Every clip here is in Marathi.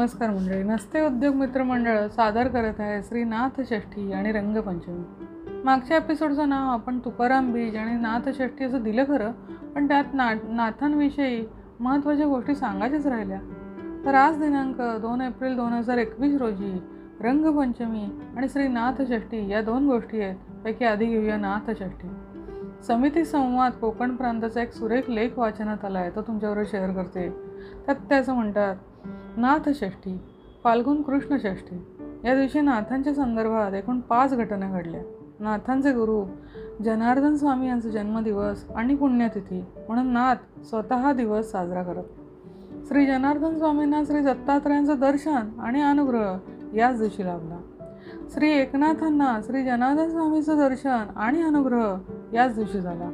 नमस्कार मंडळी. नसते उद्योग मित्रमंडळ सादर करत आहे श्री नाथषष्ठी आणि रंगपंचमी. मागच्या एपिसोडचं नाव आपण तुकाराम बीज आणि नाथषष्ठी असं दिलं खरं पण त्यात ना नाथांविषयी महत्त्वाच्या गोष्टी सांगायच्याच राहिल्या. तर आज दिनांक दोन एप्रिल दोन हजार एकवीस रोजी रंगपंचमी आणि श्री नाथषष्ठी या दोन गोष्टी आहेत. पैकी आधी घेऊया नाथषष्ठी समिती संवाद कोकण प्रांताचा एक सुरेख लेख वाचनात आला आहे. तो तुमच्याबरोबर शेअर करते. त्यात ते असं म्हणतात नाथषष्ठी फाल्गुन कृष्ण षष्ठी या दिवशी नाथांच्या संदर्भात एकूण पाच घटना घडल्या. नाथांचे गुरु जनार्दन स्वामी यांचा जन्मदिवस आणि पुण्यतिथी म्हणून नाथ स्वतः दिवस साजरा करत. श्री जनार्दन स्वामींना श्री दत्तात्रयांचं दर्शन आणि अनुग्रह याच दिवशी लाभला. श्री एकनाथांना श्री जनार्दन स्वामीचं दर्शन आणि अनुग्रह याच दिवशी झाला.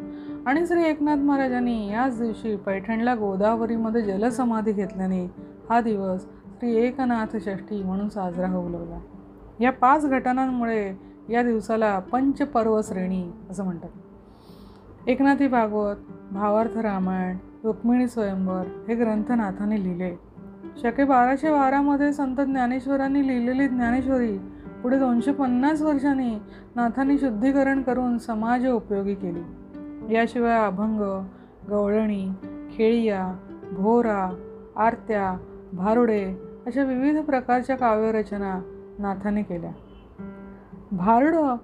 आणि श्री एकनाथ महाराजांनी याच दिवशी पैठणला गोदावरीमध्ये जलसमाधी घेतल्याने हा दिवस श्री एकनाथ षष्ठी म्हणून साजरा होऊ लागला या पाच घटनांमुळे या दिवसाला पंचपर्व श्रेणी असं म्हणतात. एकनाथी भागवत भावार्थ रामायण रुक्मिणी स्वयंवर हे ग्रंथनाथाने लिहिले. शके बाराशे बारामध्ये संत ज्ञानेश्वरांनी लिहिलेली ज्ञानेश्वरी पुढे दोनशे पन्नास वर्षांनी नाथांनी शुद्धीकरण करून समाज उपयोगी केली. याशिवाय अभंग गवळणी खेळिया भोरा आरत्या भारुडे अशा विविध प्रकारच्या काव्यरचना नाथाने केल्या. भारुडं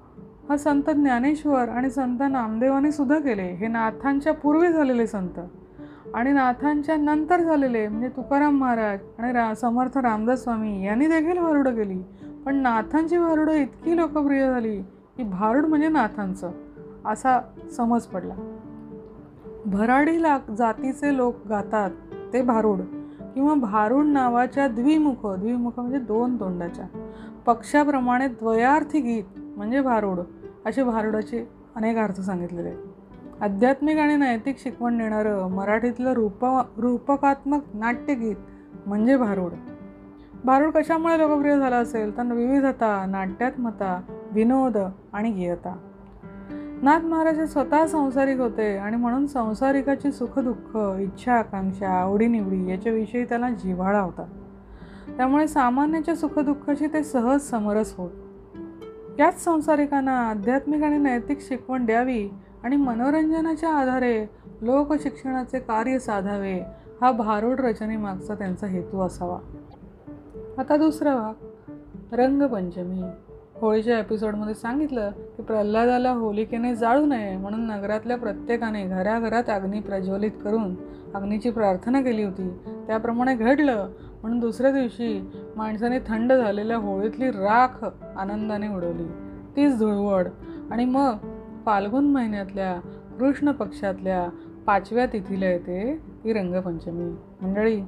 हा संत ज्ञानेश्वर आणि संत नामदेवाने सुद्धा केले. हे नाथांच्या पूर्वी झालेले संत आणि नाथांच्या नंतर झालेले म्हणजे तुकाराम महाराज आणि रा समर्थ रामदास स्वामी यांनी देखील भारुडं केली. पण नाथांची भारुडं इतकी लोकप्रिय झाली की भारुड म्हणजे नाथांचं असा समज पडला. भराडी ला जातीचे लोक गातात ते भारुड. किंवा भारूड नावाच्या द्विमुख द्विमुख म्हणजे दोन तोंडाच्या. पक्षाप्रमाणे द्वयार्थी गीत म्हणजे भारुड असे भारुडाचे अनेक अर्थ सांगितलेले आहेत. आध्यात्मिक आणि नैतिक शिकवण देणारं मराठीतलं रूप रूपकात्मक नाट्यगीत म्हणजे भारुड. भारुड कशामुळे लोकप्रिय झाला असेल? तर विविधता नाट्यात्मता विनोद आणि गेयता. नाथ महाराज हे स्वतः संसारिक होते आणि म्हणून संसारिकाची सुखदुःख इच्छा आकांक्षा आवडीनिवडी याच्याविषयी त्याला जिव्हाळा होता. त्यामुळे सामान्याच्या सुखदुःखाशी ते सहज समरस होत. याच संसारिकांना आध्यात्मिक आणि नैतिक शिकवण द्यावी आणि मनोरंजनाच्या आधारे लोकशिक्षणाचे कार्य साधावे हा भारूड रचनेमागचा त्यांचा हेतू असावा. आता दुसरा भाग रंगपंचमी. होळीच्या एपिसोडमध्ये सांगितलं की प्रल्हादाला होलिकेने जाळू नये म्हणून नगरातल्या प्रत्येकाने घराघरात अग्नी प्रज्वलित करून अग्नीची प्रार्थना केली होती. त्याप्रमाणे घडलं म्हणून दुसऱ्या दिवशी माणसाने थंड झालेल्या होळीतली राख आनंदाने उडवली. तीच धुळवड. आणि मग फाल्गुन महिन्यातल्या कृष्ण पक्षातल्या पाचव्या तिथीला येते ही रंगपंचमी. मंडळी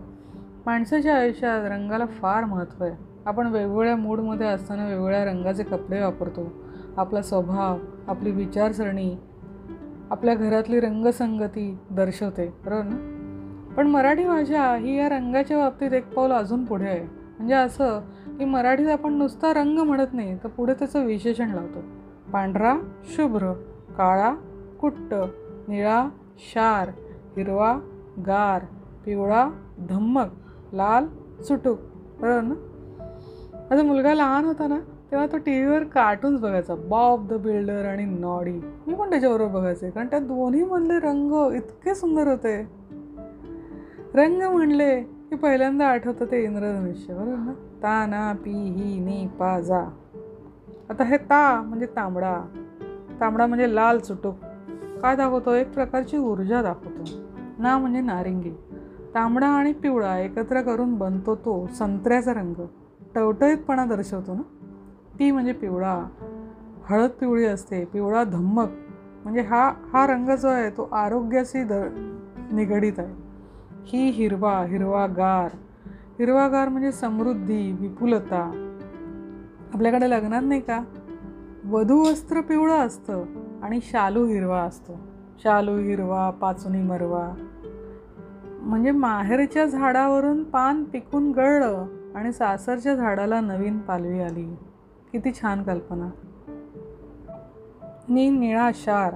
माणसाच्या आयुष्यात रंगाला फार महत्त्व आहे. आपण वेगवेगळ्या मूडमध्ये असताना वेगवेगळ्या रंगाचे कपडे वापरतो. आपला स्वभाव आपली विचारसरणी आपल्या घरातली रंगसंगती दर्शवते. बरोबर ना? पण मराठी भाषा ही या रंगाच्या बाबतीत एक पाऊल अजून पुढे आहे. म्हणजे असं की मराठीत आपण नुसता रंग म्हणत नाही तर पुढे त्याचं विशेषण लावतो. पांढरा शुभ्र काळा कुट्ट निळा शार हिरवा गार पिवळा धम्मक लाल सुटूक. बरोबर ना? माझा मुलगा लहान होता ना तेव्हा तो टी व्हीवर कार्टून्स बघायचा. बॉब द बिल्डर आणि नॉडी मी पण त्याच्याबरोबर बघायचे. कारण त्या दोन्हीमधले रंग इतके सुंदर होते. रंग म्हणले की पहिल्यांदा आठवतं ते इंद्रधनुष्य. बरोबर ना? ता ना पी ही नी पा जा. आता हे ता म्हणजे तांबडा. तांबडा म्हणजे लाल चुटूक. काय दाखवतो? एक प्रकारची ऊर्जा दाखवतो. ना म्हणजे नारिंगी. तांबडा आणि पिवळा एकत्र करून बनतो तो संत्र्याचा रंग. टवटवीतपणा दर्शवतो ना? ती म्हणजे पिवळा. हळद पिवळी असते पिवळा धम्मक. म्हणजे हा हा रंग जो आहे तो आरोग्याशी द निगडीत आहे. ही हिरवा हिरवागार. हिरवागार म्हणजे समृद्धी विपुलता. आपल्याकडे लग्नात नाही का? वधू वस्त्र पिवळं असतं आणि शालू हिरवा असतो. शालू हिरवा पाचुनी मरवा. म्हणजे माहेरच्या झाडावरून पान पिकून गळलं आणि सासरच्या झाडाला नवीन पालवी आली. किती छान कल्पना. नी निळा शार.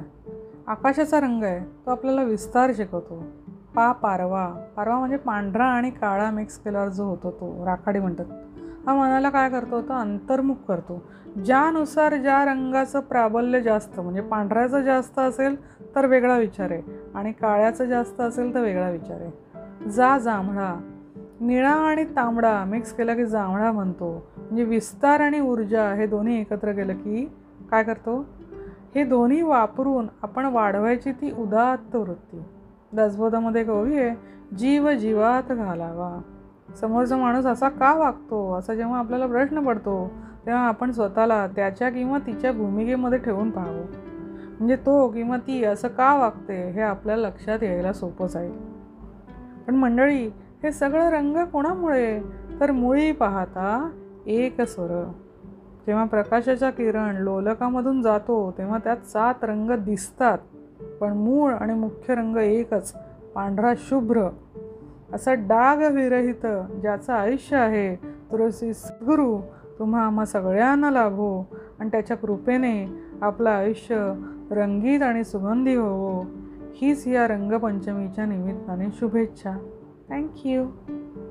आकाशाचा रंग आहे. तो आपल्याला विस्तार शिकवतो. पा पारवा. पारवा म्हणजे पांढरा आणि काळा मिक्स केल्यावर जो होतो तो. राखाडी म्हणतात. हा मनाला काय करतो? तो अंतर्मुख करतो. ज्यानुसार ज्या रंगाचं प्राबल्य जास्त म्हणजे पांढऱ्याचं जास्त असेल तर वेगळा विचार आहे आणि काळ्याचं जास्त असेल तर वेगळा विचार आहे. जा जांभळा. निळा आणि तांबडा मिक्स केला की जांभळा म्हणतो. म्हणजे विस्तार आणि ऊर्जा हे दोन्ही एकत्र केलं की काय करतो? हे दोन्ही वापरून आपण वाढवायची ती उदात्त वृत्ती. दासबोधामध्ये एक आहे जीव जीवात घालावा. समोरचा माणूस असा का वागतो? असा जेव्हा आपल्याला प्रश्न पडतो तेव्हा आपण स्वतःला त्याच्या किंवा तिच्या भूमिकेमध्ये ठेवून पाहावं. म्हणजे तो किंवा ती असं का वागते हे आपल्या लक्षात यायला सोपं जाईल. पण मंडळी हे सगळं रंग कोणामुळे? तर मुळी पाहता एक स्वर. जेव्हा प्रकाशाचा किरण लोलकामधून जातो तेव्हा त्यात सात रंग दिसतात. पण मूळ आणि मुख्य रंग एकच पांढरा शुभ्र. असं डाग विरहित ज्याचं आयुष्य आहे तुळशी सद्गुरू तुम्हा आम्हा सगळ्यांना लाभो. आणि त्याच्या कृपेने आपलं आयुष्य रंगीत आणि सुगंधी होवो. हीच या रंगपंचमीच्या निमित्ताने शुभेच्छा. Thank you.